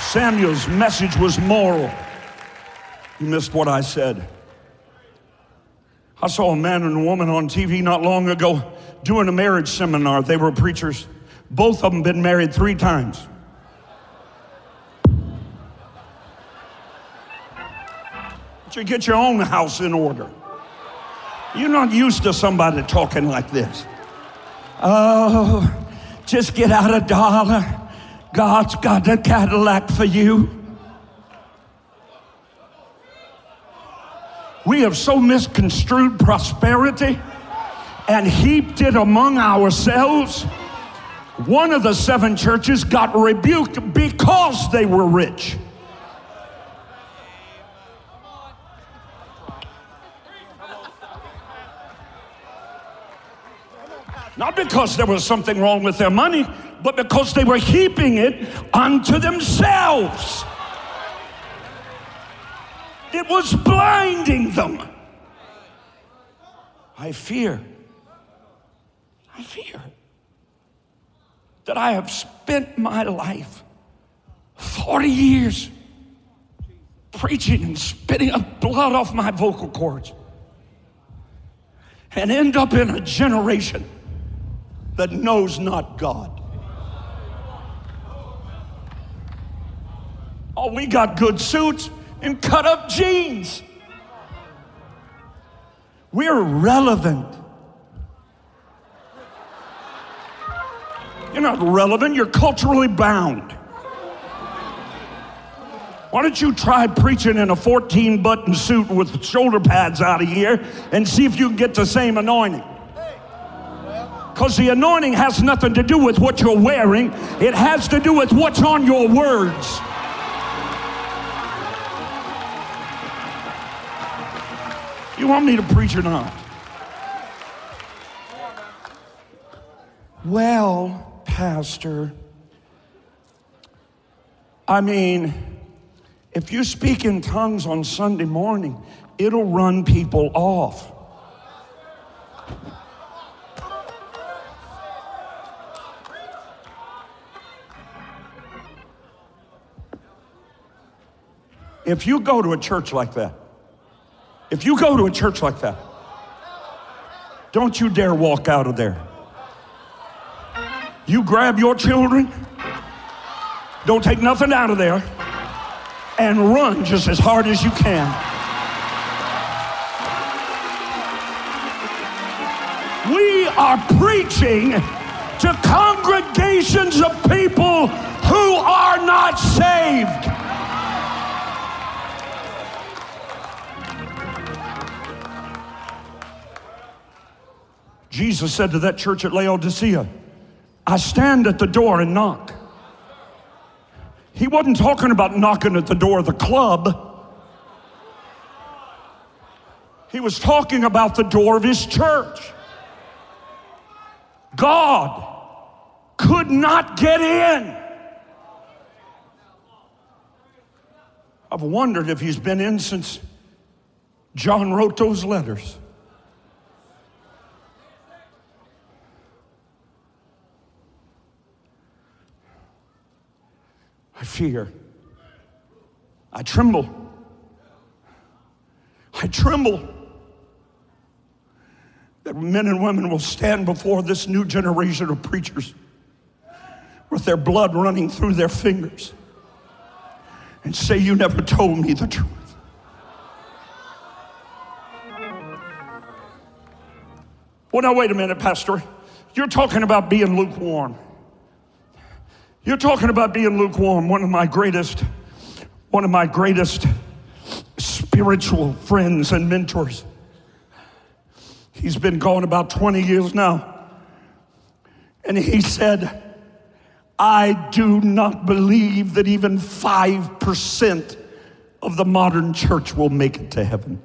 Samuel's message was moral. You missed what I said. I saw a man and a woman on TV not long ago doing a marriage seminar. They were preachers. Both of them been married three times. But you get your own house in order. You're not used to somebody talking like this. Oh, just get out a dollar. God's got a Cadillac for you. We have so misconstrued prosperity and heaped it among ourselves. One of the seven churches got rebuked because they were rich. Not because there was something wrong with their money, but because they were heaping it unto themselves. It was blinding them. I fear, I fear that I have spent my life 40 years preaching and spitting up blood off my vocal cords and end up in a generation that knows not God. Oh, we got good suits and cut up jeans. We're relevant. You're not relevant, you're culturally bound. Why don't you try preaching in a 14 button suit with shoulder pads out of here and see if you can get the same anointing? Because the anointing has nothing to do with what you're wearing, it has to do with what's on your words. You want me to preach or not? Well, Pastor, I mean, if you speak in tongues on Sunday morning, it'll run people off. If you go to a church like that, if you go to a church like that, don't you dare walk out of there. You grab your children, don't take nothing out of there, and run just as hard as you can. We are preaching to congregations of people who are not saved. Jesus said to that church at Laodicea, I stand at the door and knock. He wasn't talking about knocking at the door of the club. He was talking about the door of his church. God could not get in. I've wondered if he's been in since John wrote those letters. Fear. I tremble. I tremble that men and women will stand before this new generation of preachers with their blood running through their fingers and say, You never told me the truth. Well, now, wait a minute, Pastor. You're talking about being lukewarm. You're talking about being lukewarm. One of my greatest, one of my greatest spiritual friends and mentors. He's been gone about 20 years now. And he said, I do not believe that even 5% of the modern church will make it to heaven.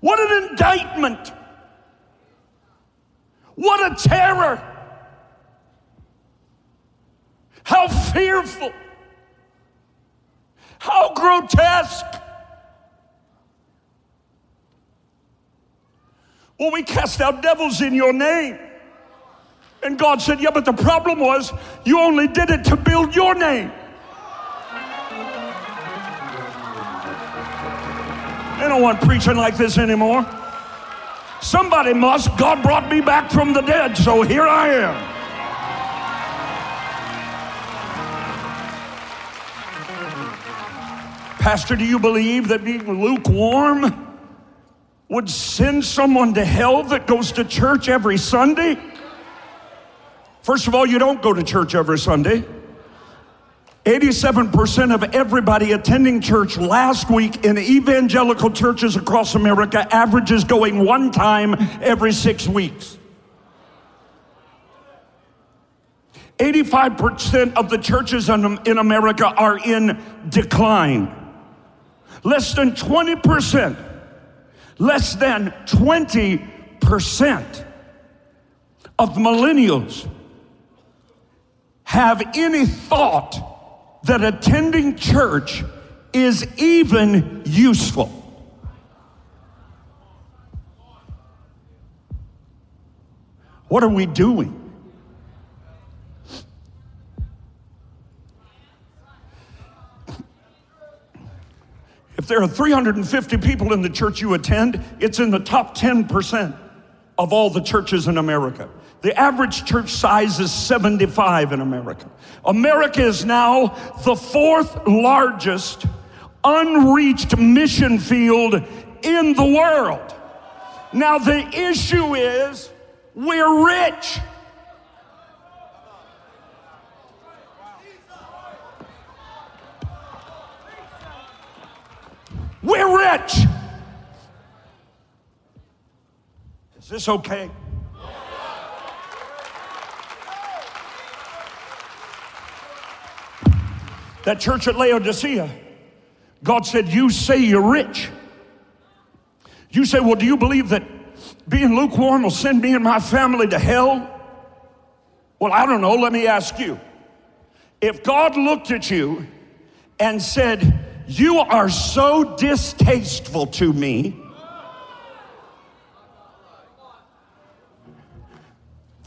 What an indictment! What a terror! How fearful! How grotesque! Well, we cast out devils in your name. And God said, Yeah, but the problem was you only did it to build your name. They don't want preaching like this anymore. Somebody must. God brought me back from the dead, so here I am. Pastor, do you believe that being lukewarm would send someone to hell that goes to church every Sunday? First of all, you don't go to church every Sunday. 87% of everybody attending church last week in evangelical churches across America averages going one time every six weeks. 85% of the churches in America are in decline. Less than 20%, less than 20% of millennials have any thought that attending church is even useful. What are we doing? If there are 350 people in the church you attend, it's in the top 10% of all the churches in America. The average church size is 75 in America. America is now the fourth largest unreached mission field in the world. Now, the issue is we're rich. We're rich. Is this okay? That church at Laodicea, God said, You say you're rich. You say, Well, do you believe that being lukewarm will send me and my family to hell? Well, I don't know. Let me ask you. If God looked at you and said, You are so distasteful to me,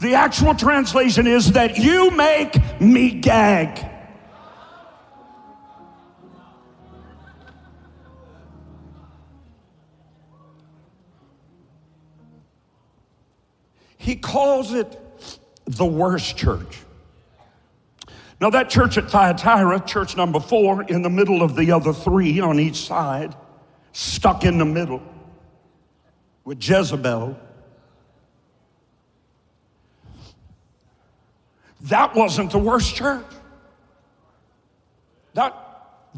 the actual translation is that you make me gag. He calls it the worst church. Now, that church at Thyatira, church number four, in the middle of the other three on each side, stuck in the middle with Jezebel. That wasn't the worst church. That,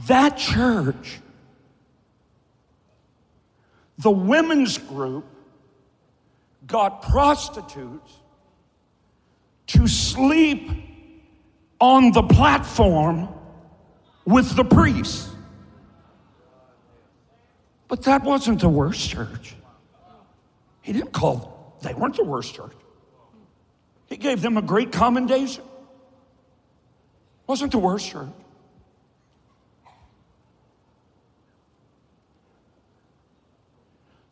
that church, the women's group, got prostitutes to sleep on the platform with the priests. But that wasn't the worst church. He didn't call, they weren't the worst church. He gave them a great commendation. Wasn't the worst church.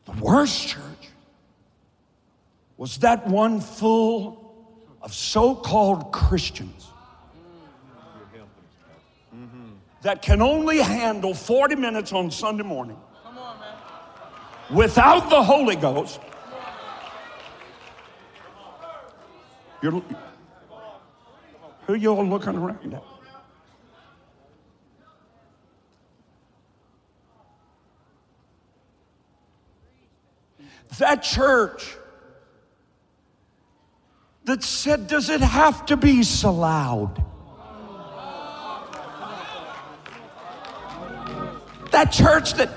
The worst church was that one full of so called Christians that can only handle 40 minutes on Sunday morning without the Holy Ghost. You're, who you all looking around at? That church that said, Does it have to be so loud? That church that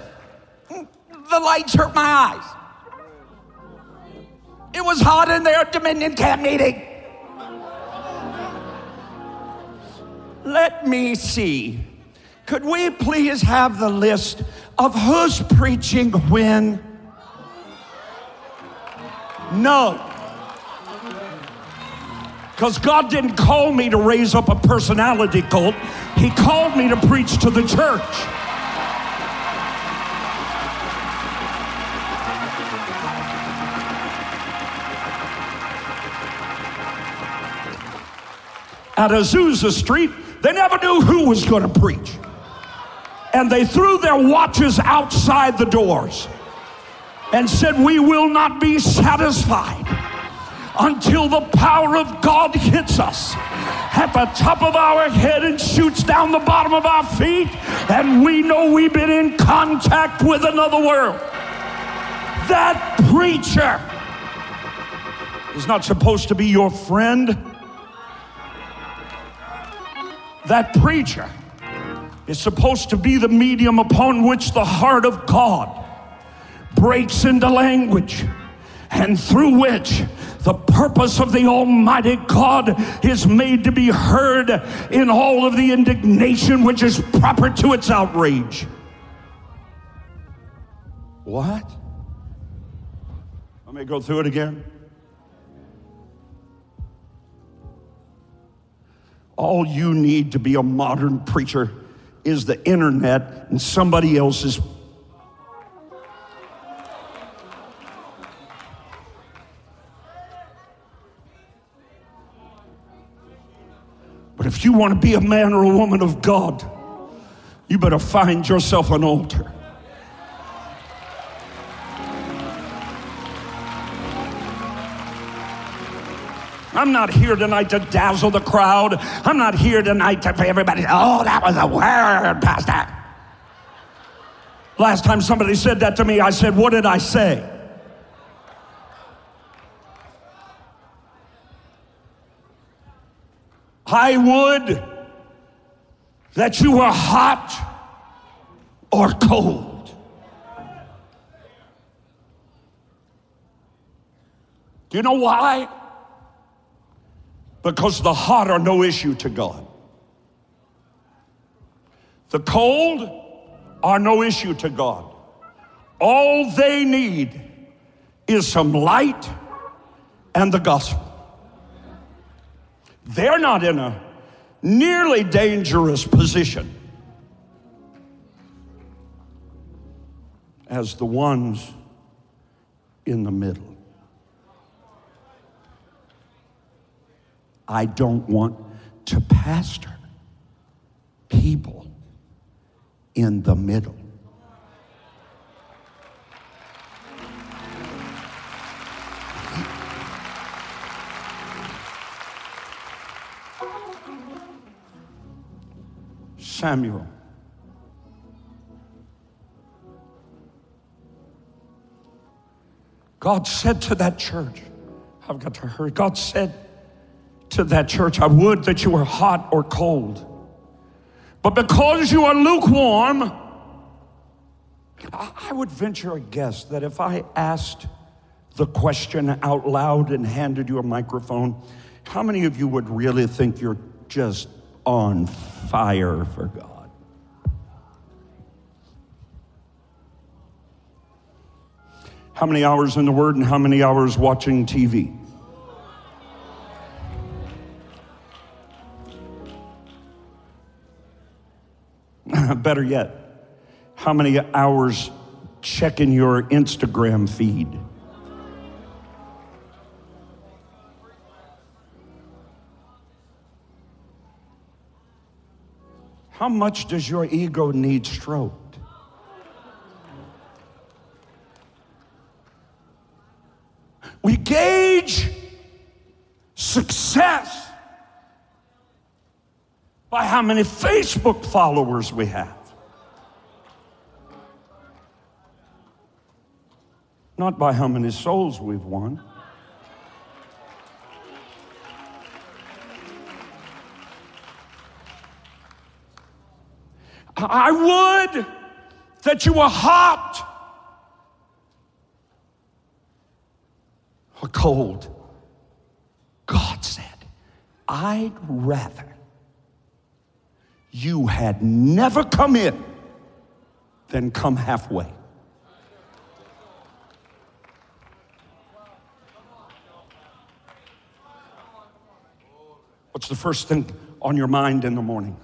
the lights hurt my eyes. It was hot in there at Dominion Camp meeting. Let me see. Could we please have the list of who's preaching when? No. Because God didn't call me to raise up a personality cult, He called me to preach to the church. at Azusa Street, they never knew who was going to preach. And they threw their watches outside the doors and said, We will not be satisfied until the power of God hits us at the top of our head and shoots down the bottom of our feet, and we know we've been in contact with another world. That preacher is not supposed to be your friend. That preacher is supposed to be the medium upon which the heart of God breaks into language and through which purpose of the Almighty God is made to be heard in all of the indignation which is proper to its outrage. What? Let me go through it again. All you need to be a modern preacher is the internet and somebody else's if you want to be a man or a woman of God, you better find yourself an altar. I'm not here tonight to dazzle the crowd. I'm not here tonight to for everybody. Oh, that was a word, Pastor. Last time somebody said that to me, I said, What did I say? I would that you were hot or cold. Do you know why? Because the hot are no issue to God. The cold are no issue to God. All they need is some light and the gospel. They're not in a nearly dangerous position as the ones in the middle. I don't want to pastor people in the middle. Samuel. God said to that church, I've got to hurry. God said to that church, I would that you were hot or cold. But because you are lukewarm, I would venture a guess that if I asked the question out loud and handed you a microphone, how many of you would really think you're just on fire for God. How many hours in the Word and how many hours watching TV? Better yet, how many hours checking your Instagram feed? How much does your ego need stroked? We gauge success by how many Facebook followers we have. Not by how many souls we've won. I would that you were hot or cold. God said, I'd rather you had never come in than come halfway. What's the first thing on your mind in the morning?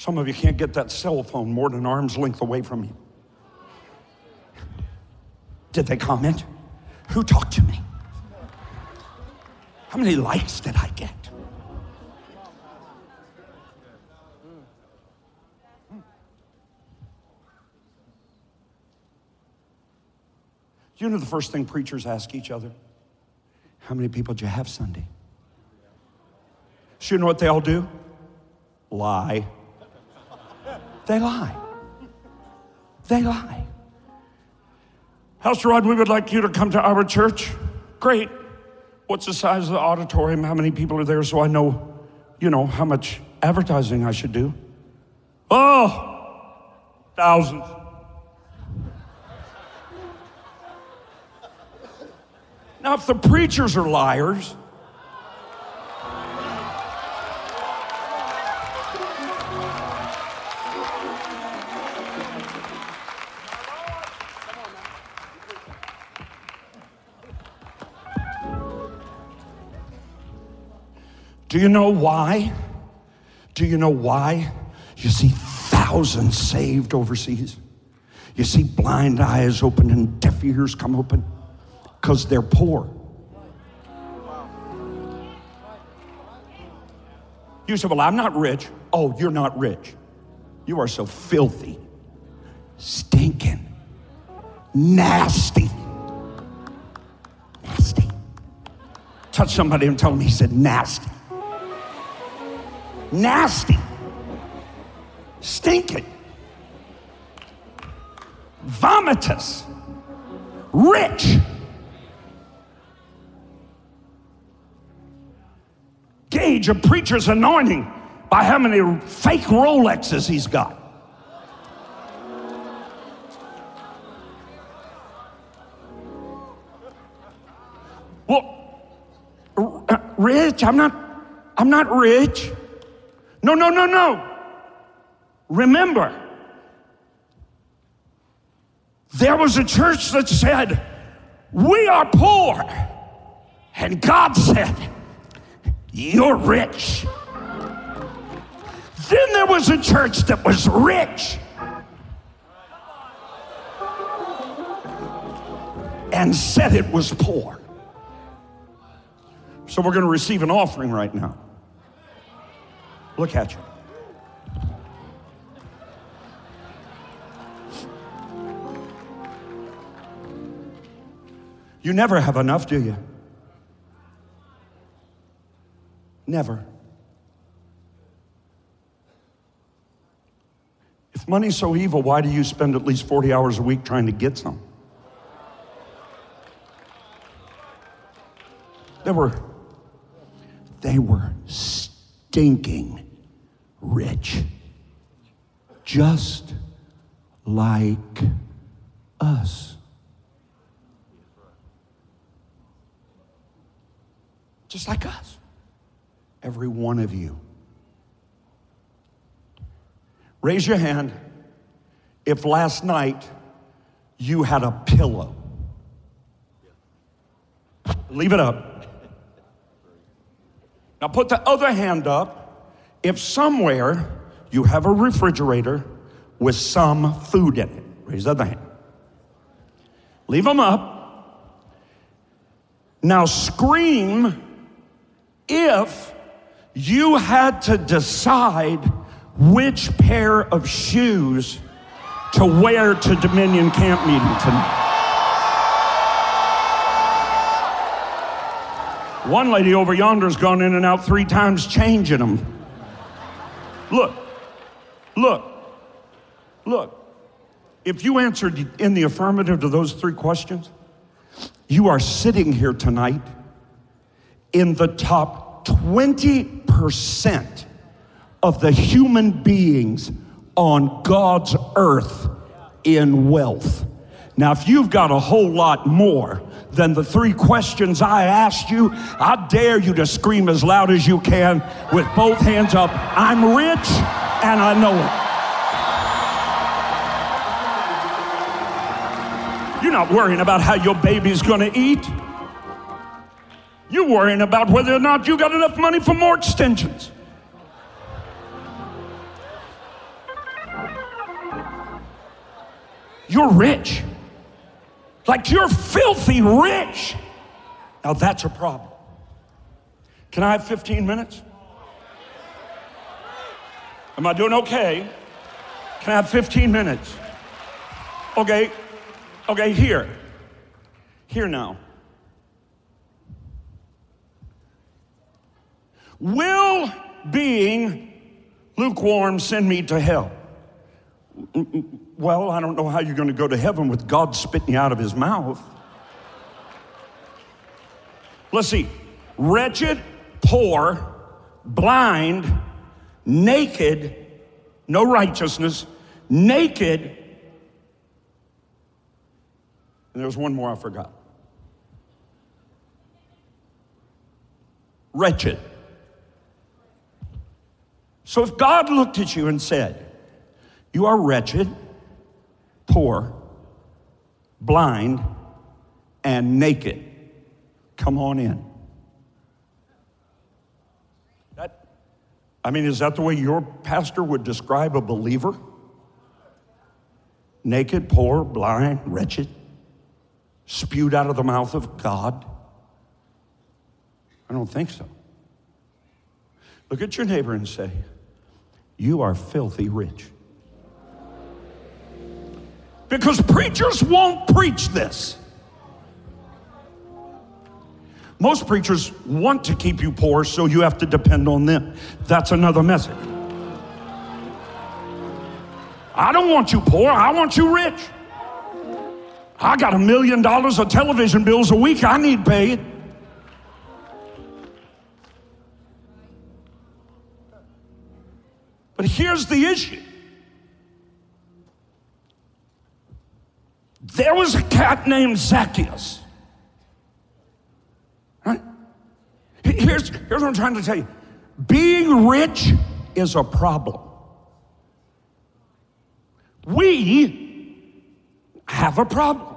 Some of you can't get that cell phone more than arm's length away from you. Did they comment? Who talked to me? How many likes did I get? Do you know the first thing preachers ask each other? How many people did you have Sunday? So you know what they all do? Lie. They lie. They lie. Pastor Rod, we would like you to come to our church. Great. What's the size of the auditorium? How many people are there so I know, you know, how much advertising I should do? Oh, thousands. Now, if the preachers are liars, Do you know why? Do you know why? You see thousands saved overseas. You see blind eyes open and deaf ears come open because they're poor. You say, Well, I'm not rich. Oh, you're not rich. You are so filthy, stinking, nasty. Nasty. Touch somebody and tell them he said nasty nasty, stinking, vomitous, rich. Gauge a preacher's anointing by how many fake Rolexes he's got. Well, uh, rich, I'm not, I'm not rich. No, no, no, no. Remember, there was a church that said, We are poor. And God said, You're rich. Then there was a church that was rich. And said it was poor. So we're going to receive an offering right now. Look at you. You never have enough, do you? Never. If money's so evil, why do you spend at least 40 hours a week trying to get some? They were, they were stinking rich, just like us. Just like us. Every one of you. Raise your hand if last night you had a pillow. Leave it up. Now put the other hand up if somewhere you have a refrigerator with some food in it, raise the other hand. Leave them up. Now scream if you had to decide which pair of shoes to wear to Dominion Camp meeting tonight. One lady over yonder's gone in and out three times changing them. Look, look, look. If you answered in the affirmative to those three questions, you are sitting here tonight in the top 20% of the human beings on God's earth in wealth. Now, if you've got a whole lot more, than the three questions I asked you, I dare you to scream as loud as you can with both hands up. I'm rich and I know it. You're not worrying about how your baby's gonna eat. You're worrying about whether or not you got enough money for more extensions. You're rich. Like you're filthy rich. Now that's a problem. Can I have 15 minutes? Am I doing okay? Can I have 15 minutes? Okay, okay, here. Here now. Will being lukewarm send me to hell? Well, I don't know how you're going to go to heaven with God spitting you out of his mouth. Let's see. Wretched, poor, blind, naked, no righteousness, naked. And there's one more I forgot. Wretched. So if God looked at you and said, You are wretched, poor, blind, and naked, come on in. That, I mean, is that the way your pastor would describe a believer? Naked, poor, blind, wretched, spewed out of the mouth of God? I don't think so. Look at your neighbor and say, you are filthy rich. Because preachers won't preach this. Most preachers want to keep you poor, so you have to depend on them. That's another message. I don't want you poor, I want you rich. I got a million dollars of television bills a week I need paid. But here's the issue there was a cat named Zacchaeus. Right? Here's, here's what I'm trying to tell you being rich is a problem. We have a problem.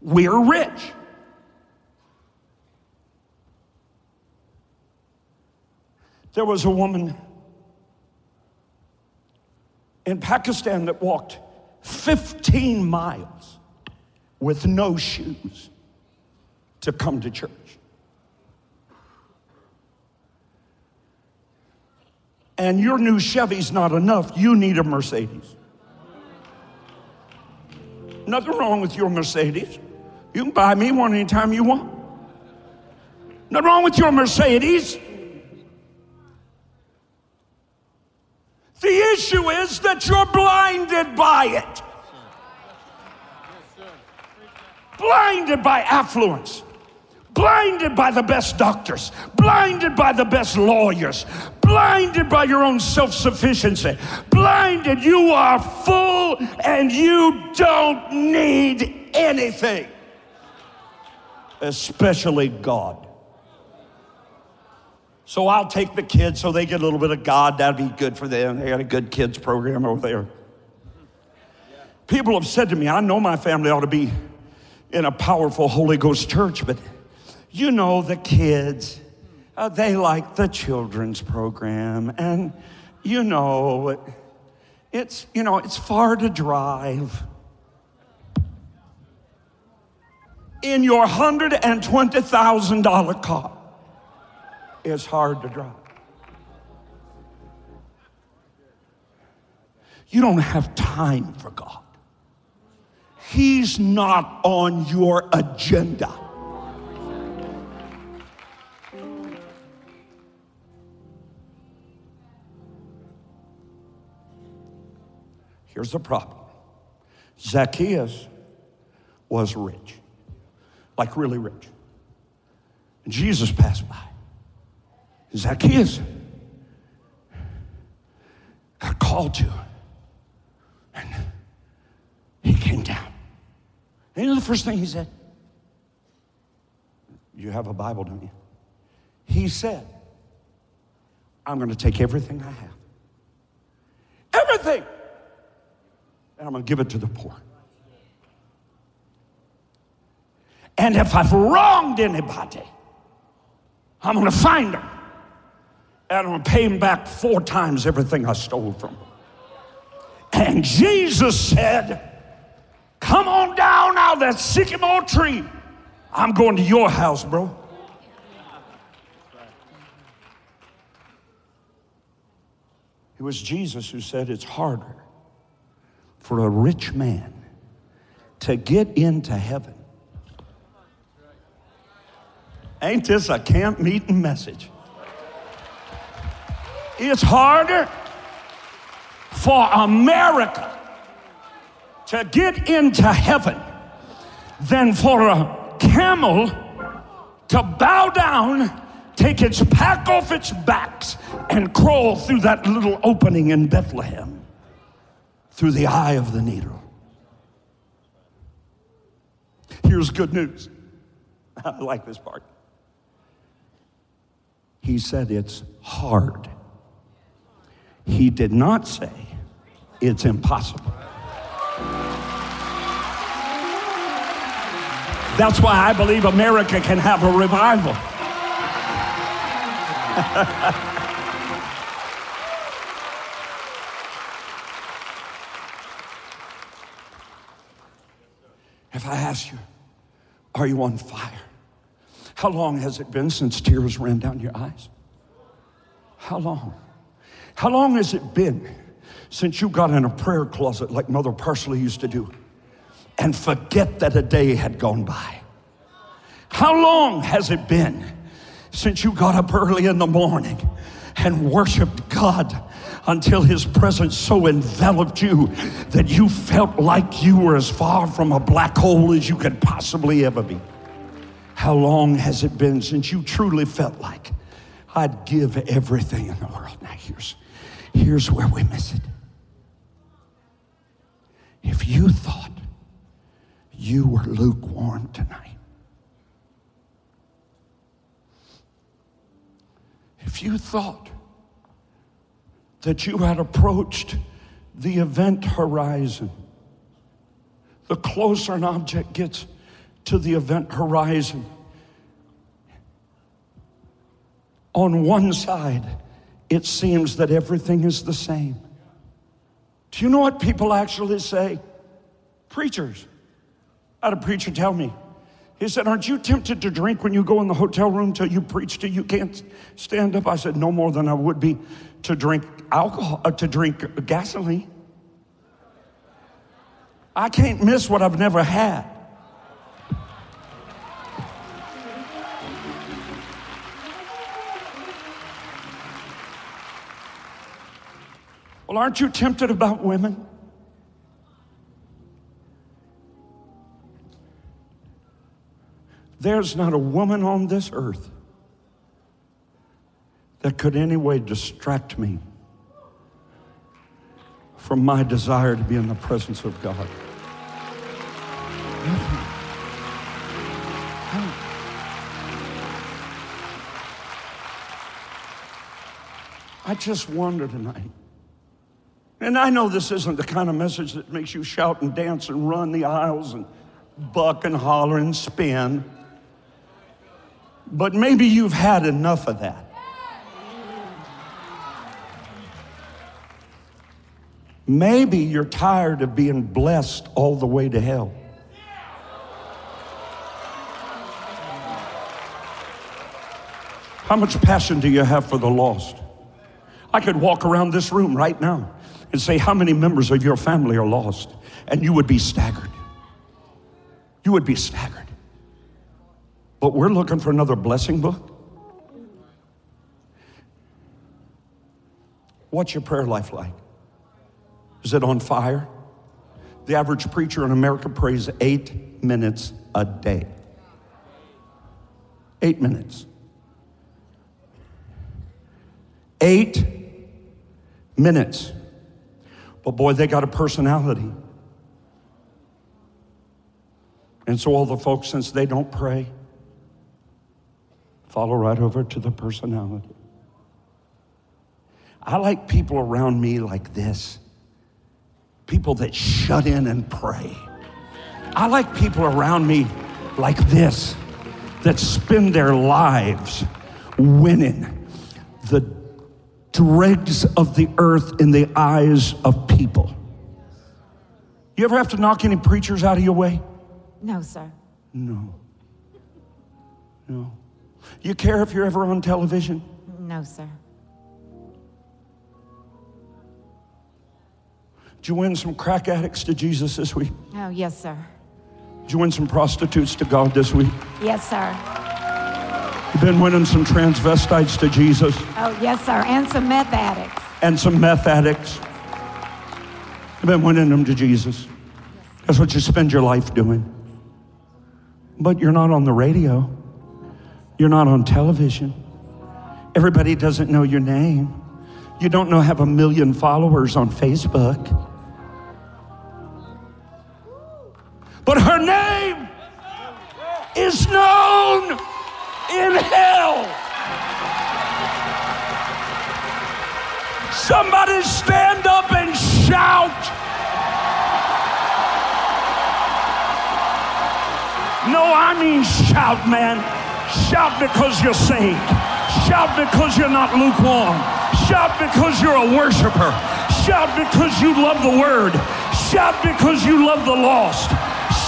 We're rich. There was a woman in Pakistan that walked 15 miles with no shoes to come to church. And your new Chevy's not enough, you need a Mercedes. Nothing wrong with your Mercedes. You can buy me one anytime you want. Nothing wrong with your Mercedes. The issue is that you're blinded by it. Blinded by affluence, blinded by the best doctors, blinded by the best lawyers, blinded by your own self sufficiency, blinded. You are full and you don't need anything, especially God. So I'll take the kids so they get a little bit of God. That'd be good for them. They got a good kids program over there. People have said to me, I know my family ought to be in a powerful Holy Ghost church, but you know the kids, uh, they like the children's program. And you know, it's, you know, it's far to drive. In your $120,000 car is hard to drive. You don't have time for God. He's not on your agenda. Here's the problem Zacchaeus was rich, like really rich. And Jesus passed by. Zacchaeus got called you. and he came down. And you know the first thing he said? You have a Bible, don't you? He said, I'm going to take everything I have, everything, and I'm going to give it to the poor. And if I've wronged anybody, I'm going to find them and I'm going to pay him back four times everything I stole from him. And Jesus said, Come on down out of that sycamore tree. I'm going to your house, bro. It was Jesus who said it's harder for a rich man to get into heaven Ain't this a camp meeting message? It's harder for America to get into heaven than for a camel to bow down, take its pack off its backs, and crawl through that little opening in Bethlehem through the eye of the needle. Here's good news. I like this part. He said it's hard. He did not say it's impossible. That's why I believe America can have a revival. if I ask you, are you on fire? How long has it been since tears ran down your eyes? How long? How long has it been since you got in a prayer closet like Mother Parsley used to do and forget that a day had gone by? How long has it been since you got up early in the morning and worshiped God until His presence so enveloped you that you felt like you were as far from a black hole as you could possibly ever be? How long has it been since you truly felt like I'd give everything in the world? Now, here's, here's where we miss it. If you thought you were lukewarm tonight, if you thought that you had approached the event horizon, the closer an object gets to the event horizon, on one side, it seems that everything is the same. Do you know what people actually say? Preachers. I had a preacher tell me, he said, Aren't you tempted to drink when you go in the hotel room till you preach till you can't stand up? I said, No more than I would be to drink alcohol, uh, to drink gasoline. I can't miss what I've never had. Aren't you tempted about women? There's not a woman on this earth that could any way distract me from my desire to be in the presence of God. I just wonder tonight. And I know this isn't the kind of message that makes you shout and dance and run the aisles and buck and holler and spin. But maybe you've had enough of that. Maybe you're tired of being blessed all the way to hell. How much passion do you have for the lost? I could walk around this room right now and say, How many members of your family are lost? And you would be staggered. You would be staggered. But we're looking for another blessing book. What's your prayer life like? Is it on fire? The average preacher in America prays eight minutes a day. Eight minutes. Eight minutes. But boy, they got a personality. And so all the folks, since they don't pray, follow right over to the personality. I like people around me like this people that shut in and pray. I like people around me like this that spend their lives winning the dregs of the earth in the eyes of people. You ever have to knock any preachers out of your way? No, sir. No. No. You care if you're ever on television? No, sir. Did you win some crack addicts to Jesus this week? Oh, yes, sir. Did you win some prostitutes to God this week? Yes, sir. You've been winning some transvestites to Jesus Oh, yes, sir. And some meth addicts. and some meth addicts. You've been winning them to Jesus. That's what you spend your life doing. But you're not on the radio. You're not on television. Everybody doesn't know your name. You don't know have a million followers on Facebook. But her name is known in hell. Somebody stand up and shout. No, I mean shout, man. Shout because you're saved. Shout because you're not lukewarm. Shout because you're a worshiper. Shout because you love the word. Shout because you love the lost.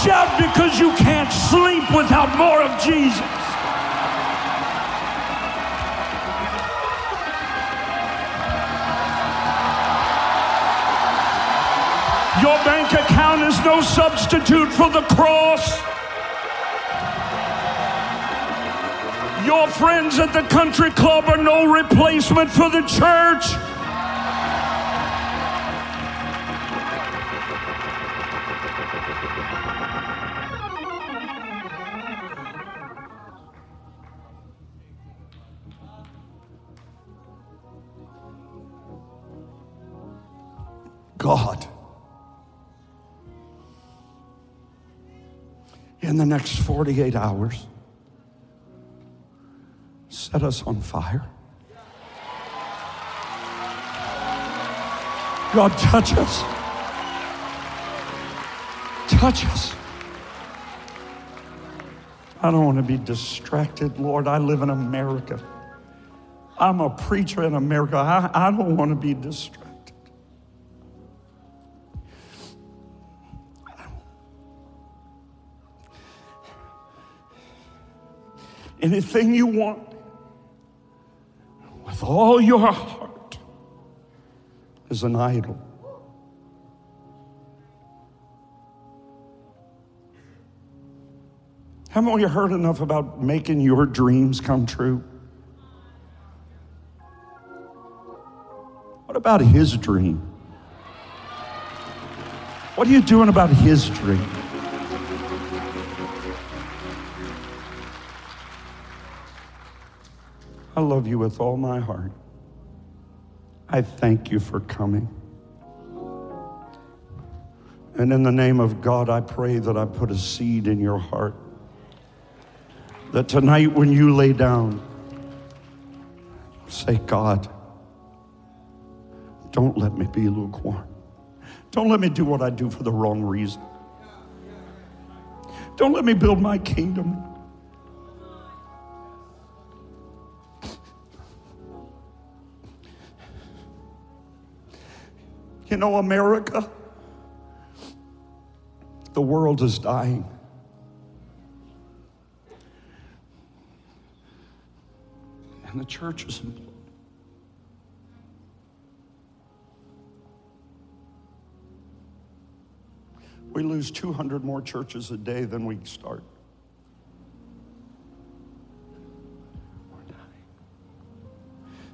Shout because you can't sleep without more of Jesus. Your bank account is no substitute for the cross. Your friends at the country club are no replacement for the church. God. In the next 48 hours, set us on fire. God, touch us. Touch us. I don't want to be distracted, Lord. I live in America. I'm a preacher in America. I, I don't want to be distracted. Anything you want with all your heart is an idol. Haven't we heard enough about making your dreams come true? What about his dream? What are you doing about his dream? I love you with all my heart. I thank you for coming. And in the name of God, I pray that I put a seed in your heart. That tonight, when you lay down, say, God, don't let me be lukewarm. Don't let me do what I do for the wrong reason. Don't let me build my kingdom You know, America, the world is dying. And the church is imploding. We lose 200 more churches a day than we start.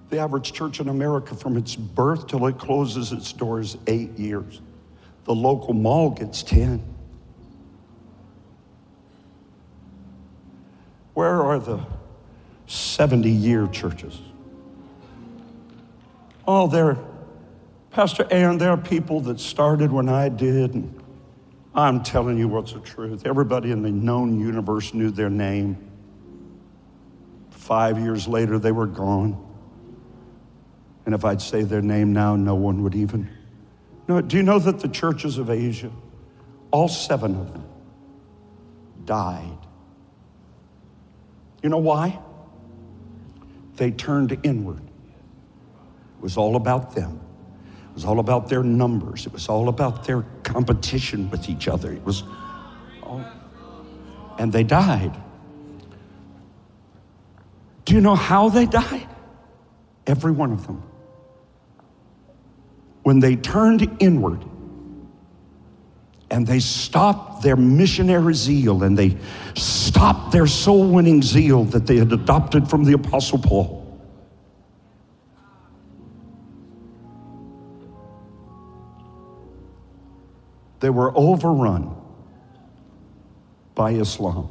The average church in America, from its birth till it closes its doors, eight years. The local mall gets 10. Where are the 70 year churches? Oh, there, Pastor Aaron, there are people that started when I did. And I'm telling you what's the truth. Everybody in the known universe knew their name. Five years later, they were gone. And if I'd say their name now, no one would even. Do you know that the churches of Asia, all seven of them, died? You know why? They turned inward. It was all about them. It was all about their numbers. It was all about their competition with each other. It was all, and they died. Do you know how they died? Every one of them. When they turned inward, and they stopped their missionary zeal and they stopped their soul winning zeal that they had adopted from the Apostle Paul. They were overrun by Islam.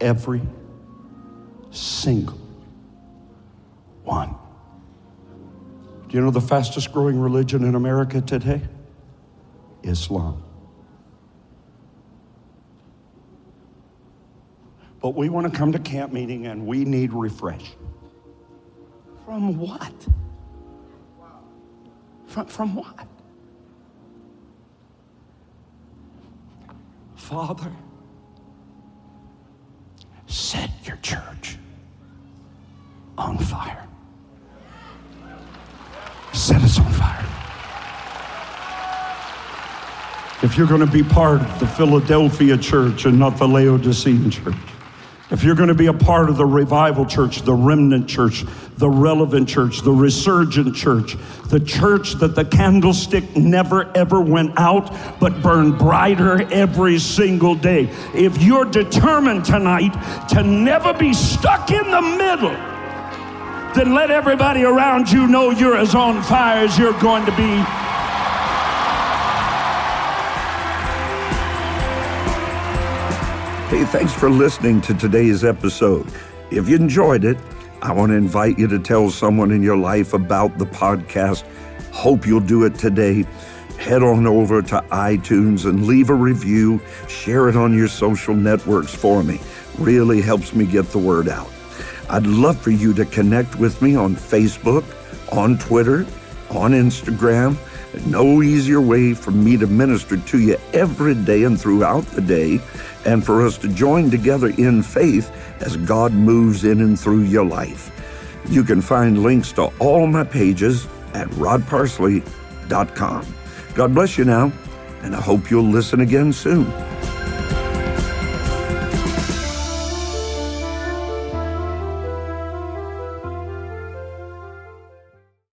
Every single one. Do you know the fastest growing religion in America today? Islam. But we want to come to camp meeting and we need refresh. From what? From, from what? Father, set your church on fire. Set us on fire. If you're going to be part of the Philadelphia church and not the Laodicean church, if you're going to be a part of the revival church, the remnant church, the relevant church, the resurgent church, the church that the candlestick never ever went out but burned brighter every single day. If you're determined tonight to never be stuck in the middle, then let everybody around you know you're as on fire as you're going to be Hey, thanks for listening to today's episode. If you enjoyed it, I want to invite you to tell someone in your life about the podcast. Hope you'll do it today. Head on over to iTunes and leave a review. Share it on your social networks for me. Really helps me get the word out. I'd love for you to connect with me on Facebook, on Twitter, on Instagram. No easier way for me to minister to you every day and throughout the day, and for us to join together in faith as God moves in and through your life. You can find links to all my pages at rodparsley.com. God bless you now, and I hope you'll listen again soon.